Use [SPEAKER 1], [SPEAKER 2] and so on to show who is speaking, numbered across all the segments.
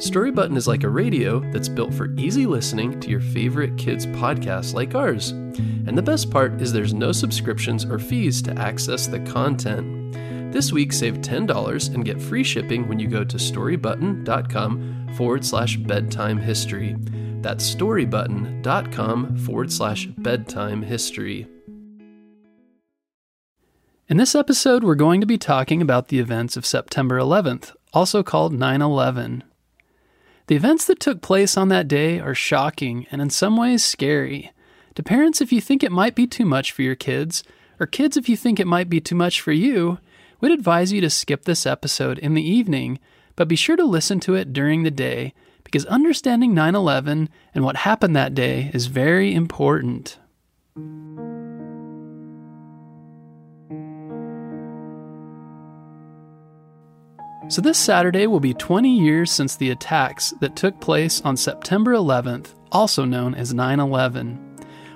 [SPEAKER 1] Story Button is like a radio that's built for easy listening to your favorite kids' podcasts like ours. And the best part is there's no subscriptions or fees to access the content. This week, save $10 and get free shipping when you go to storybutton.com forward slash bedtime history. That's storybutton.com forward slash bedtime history.
[SPEAKER 2] In this episode, we're going to be talking about the events of September 11th, also called 9 11. The events that took place on that day are shocking and in some ways scary. To parents, if you think it might be too much for your kids, or kids, if you think it might be too much for you, we'd advise you to skip this episode in the evening, but be sure to listen to it during the day because understanding 9 11 and what happened that day is very important. So, this Saturday will be 20 years since the attacks that took place on September 11th, also known as 9 11.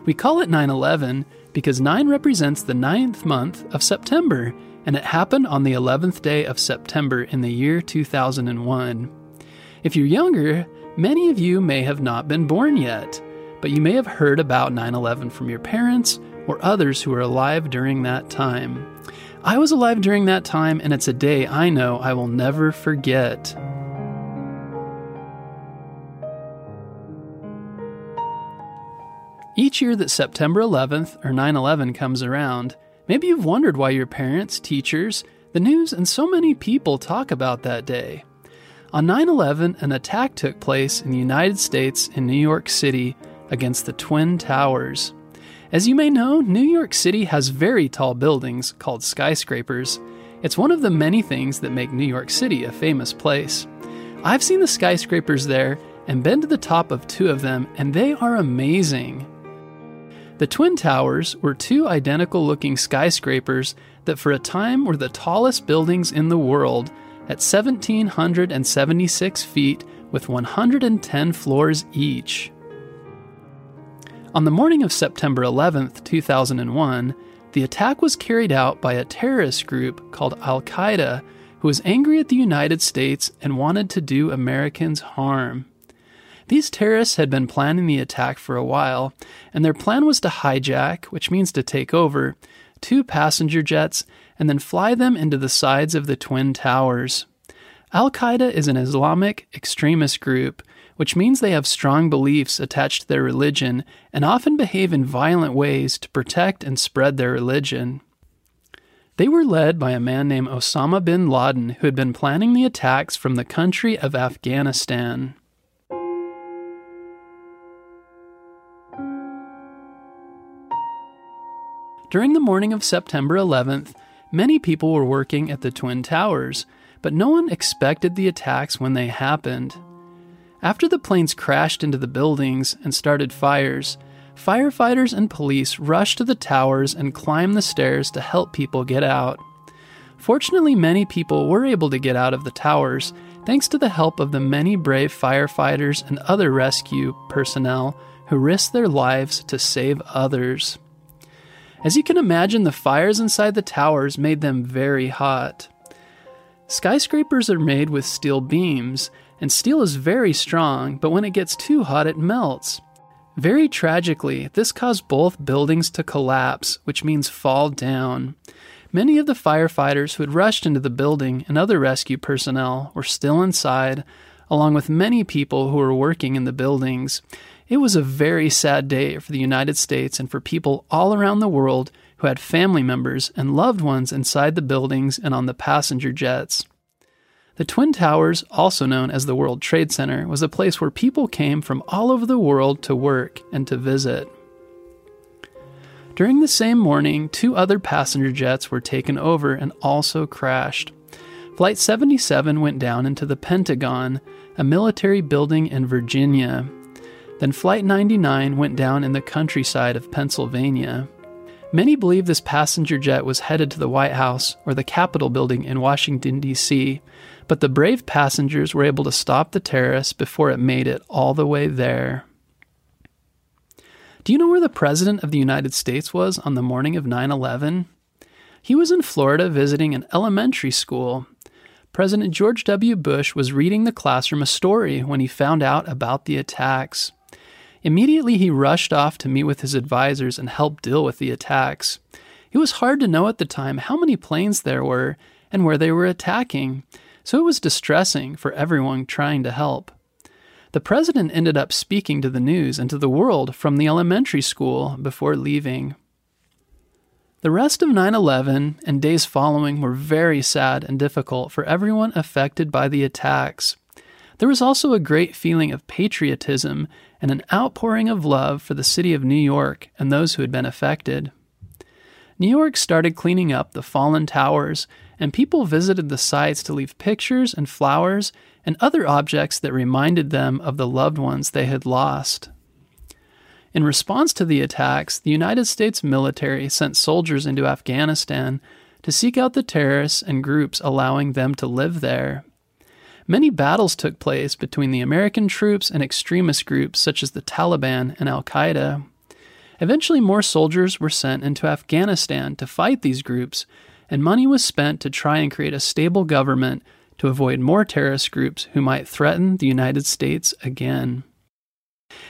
[SPEAKER 2] We call it 9 11 because 9 represents the ninth month of September, and it happened on the 11th day of September in the year 2001. If you're younger, many of you may have not been born yet, but you may have heard about 9 11 from your parents or others who were alive during that time. I was alive during that time, and it's a day I know I will never forget. Each year that September 11th or 9 11 comes around, maybe you've wondered why your parents, teachers, the news, and so many people talk about that day. On 9 11, an attack took place in the United States in New York City against the Twin Towers. As you may know, New York City has very tall buildings called skyscrapers. It's one of the many things that make New York City a famous place. I've seen the skyscrapers there and been to the top of two of them, and they are amazing. The Twin Towers were two identical looking skyscrapers that for a time were the tallest buildings in the world at 1,776 feet with 110 floors each. On the morning of September 11, 2001, the attack was carried out by a terrorist group called Al Qaeda who was angry at the United States and wanted to do Americans harm. These terrorists had been planning the attack for a while, and their plan was to hijack, which means to take over, two passenger jets and then fly them into the sides of the Twin Towers. Al Qaeda is an Islamic extremist group which means they have strong beliefs attached to their religion and often behave in violent ways to protect and spread their religion. They were led by a man named Osama bin Laden who had been planning the attacks from the country of Afghanistan. During the morning of September 11th, many people were working at the Twin Towers, but no one expected the attacks when they happened. After the planes crashed into the buildings and started fires, firefighters and police rushed to the towers and climbed the stairs to help people get out. Fortunately, many people were able to get out of the towers thanks to the help of the many brave firefighters and other rescue personnel who risked their lives to save others. As you can imagine, the fires inside the towers made them very hot. Skyscrapers are made with steel beams, and steel is very strong, but when it gets too hot, it melts. Very tragically, this caused both buildings to collapse, which means fall down. Many of the firefighters who had rushed into the building and other rescue personnel were still inside, along with many people who were working in the buildings. It was a very sad day for the United States and for people all around the world who had family members and loved ones inside the buildings and on the passenger jets. The Twin Towers, also known as the World Trade Center, was a place where people came from all over the world to work and to visit. During the same morning, two other passenger jets were taken over and also crashed. Flight 77 went down into the Pentagon, a military building in Virginia. Then Flight 99 went down in the countryside of Pennsylvania. Many believe this passenger jet was headed to the White House or the Capitol building in Washington, D.C., but the brave passengers were able to stop the terrorists before it made it all the way there. Do you know where the President of the United States was on the morning of 9 11? He was in Florida visiting an elementary school. President George W. Bush was reading the classroom a story when he found out about the attacks. Immediately, he rushed off to meet with his advisors and help deal with the attacks. It was hard to know at the time how many planes there were and where they were attacking, so it was distressing for everyone trying to help. The president ended up speaking to the news and to the world from the elementary school before leaving. The rest of 9 11 and days following were very sad and difficult for everyone affected by the attacks. There was also a great feeling of patriotism and an outpouring of love for the city of New York and those who had been affected. New York started cleaning up the fallen towers, and people visited the sites to leave pictures and flowers and other objects that reminded them of the loved ones they had lost. In response to the attacks, the United States military sent soldiers into Afghanistan to seek out the terrorists and groups allowing them to live there. Many battles took place between the American troops and extremist groups such as the Taliban and Al Qaeda. Eventually, more soldiers were sent into Afghanistan to fight these groups, and money was spent to try and create a stable government to avoid more terrorist groups who might threaten the United States again.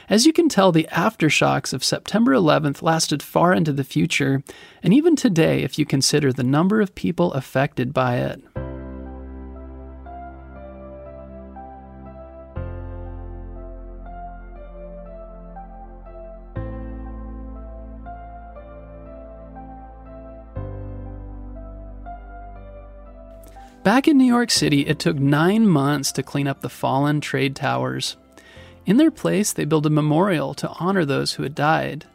[SPEAKER 2] As you can tell, the aftershocks of September 11th lasted far into the future, and even today, if you consider the number of people affected by it. Back in New York City, it took nine months to clean up the fallen trade towers. In their place, they built a memorial to honor those who had died.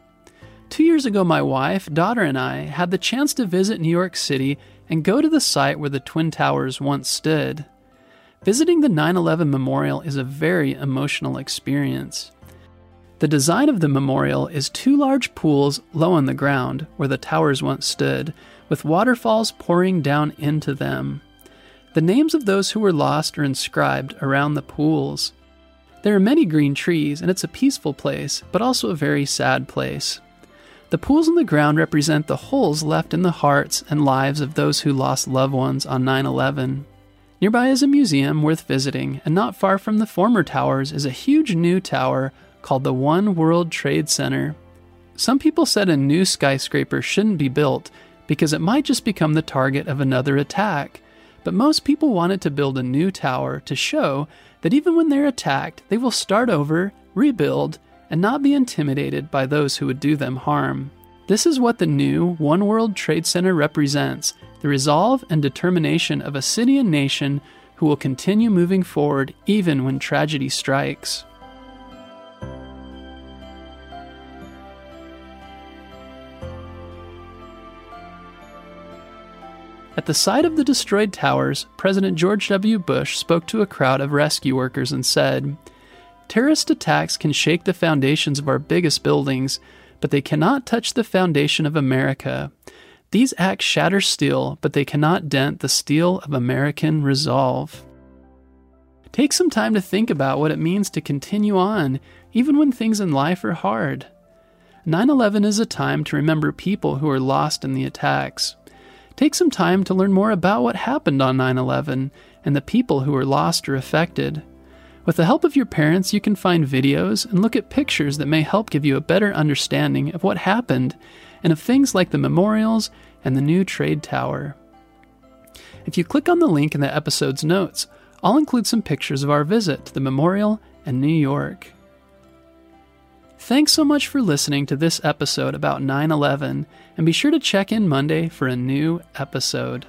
[SPEAKER 2] Two years ago, my wife, daughter, and I had the chance to visit New York City and go to the site where the Twin Towers once stood. Visiting the 9 11 memorial is a very emotional experience. The design of the memorial is two large pools low on the ground where the towers once stood, with waterfalls pouring down into them. The names of those who were lost are inscribed around the pools. There are many green trees, and it's a peaceful place, but also a very sad place. The pools in the ground represent the holes left in the hearts and lives of those who lost loved ones on 9 11. Nearby is a museum worth visiting, and not far from the former towers is a huge new tower called the One World Trade Center. Some people said a new skyscraper shouldn't be built because it might just become the target of another attack but most people wanted to build a new tower to show that even when they're attacked, they will start over, rebuild, and not be intimidated by those who would do them harm. This is what the new One World Trade Center represents the resolve and determination of a city and nation who will continue moving forward even when tragedy strikes. At the site of the destroyed towers, President George W. Bush spoke to a crowd of rescue workers and said, Terrorist attacks can shake the foundations of our biggest buildings, but they cannot touch the foundation of America. These acts shatter steel, but they cannot dent the steel of American resolve. Take some time to think about what it means to continue on, even when things in life are hard. 9 11 is a time to remember people who are lost in the attacks. Take some time to learn more about what happened on 9 11 and the people who were lost or affected. With the help of your parents, you can find videos and look at pictures that may help give you a better understanding of what happened and of things like the memorials and the new trade tower. If you click on the link in the episode's notes, I'll include some pictures of our visit to the memorial and New York. Thanks so much for listening to this episode about 9 11, and be sure to check in Monday for a new episode.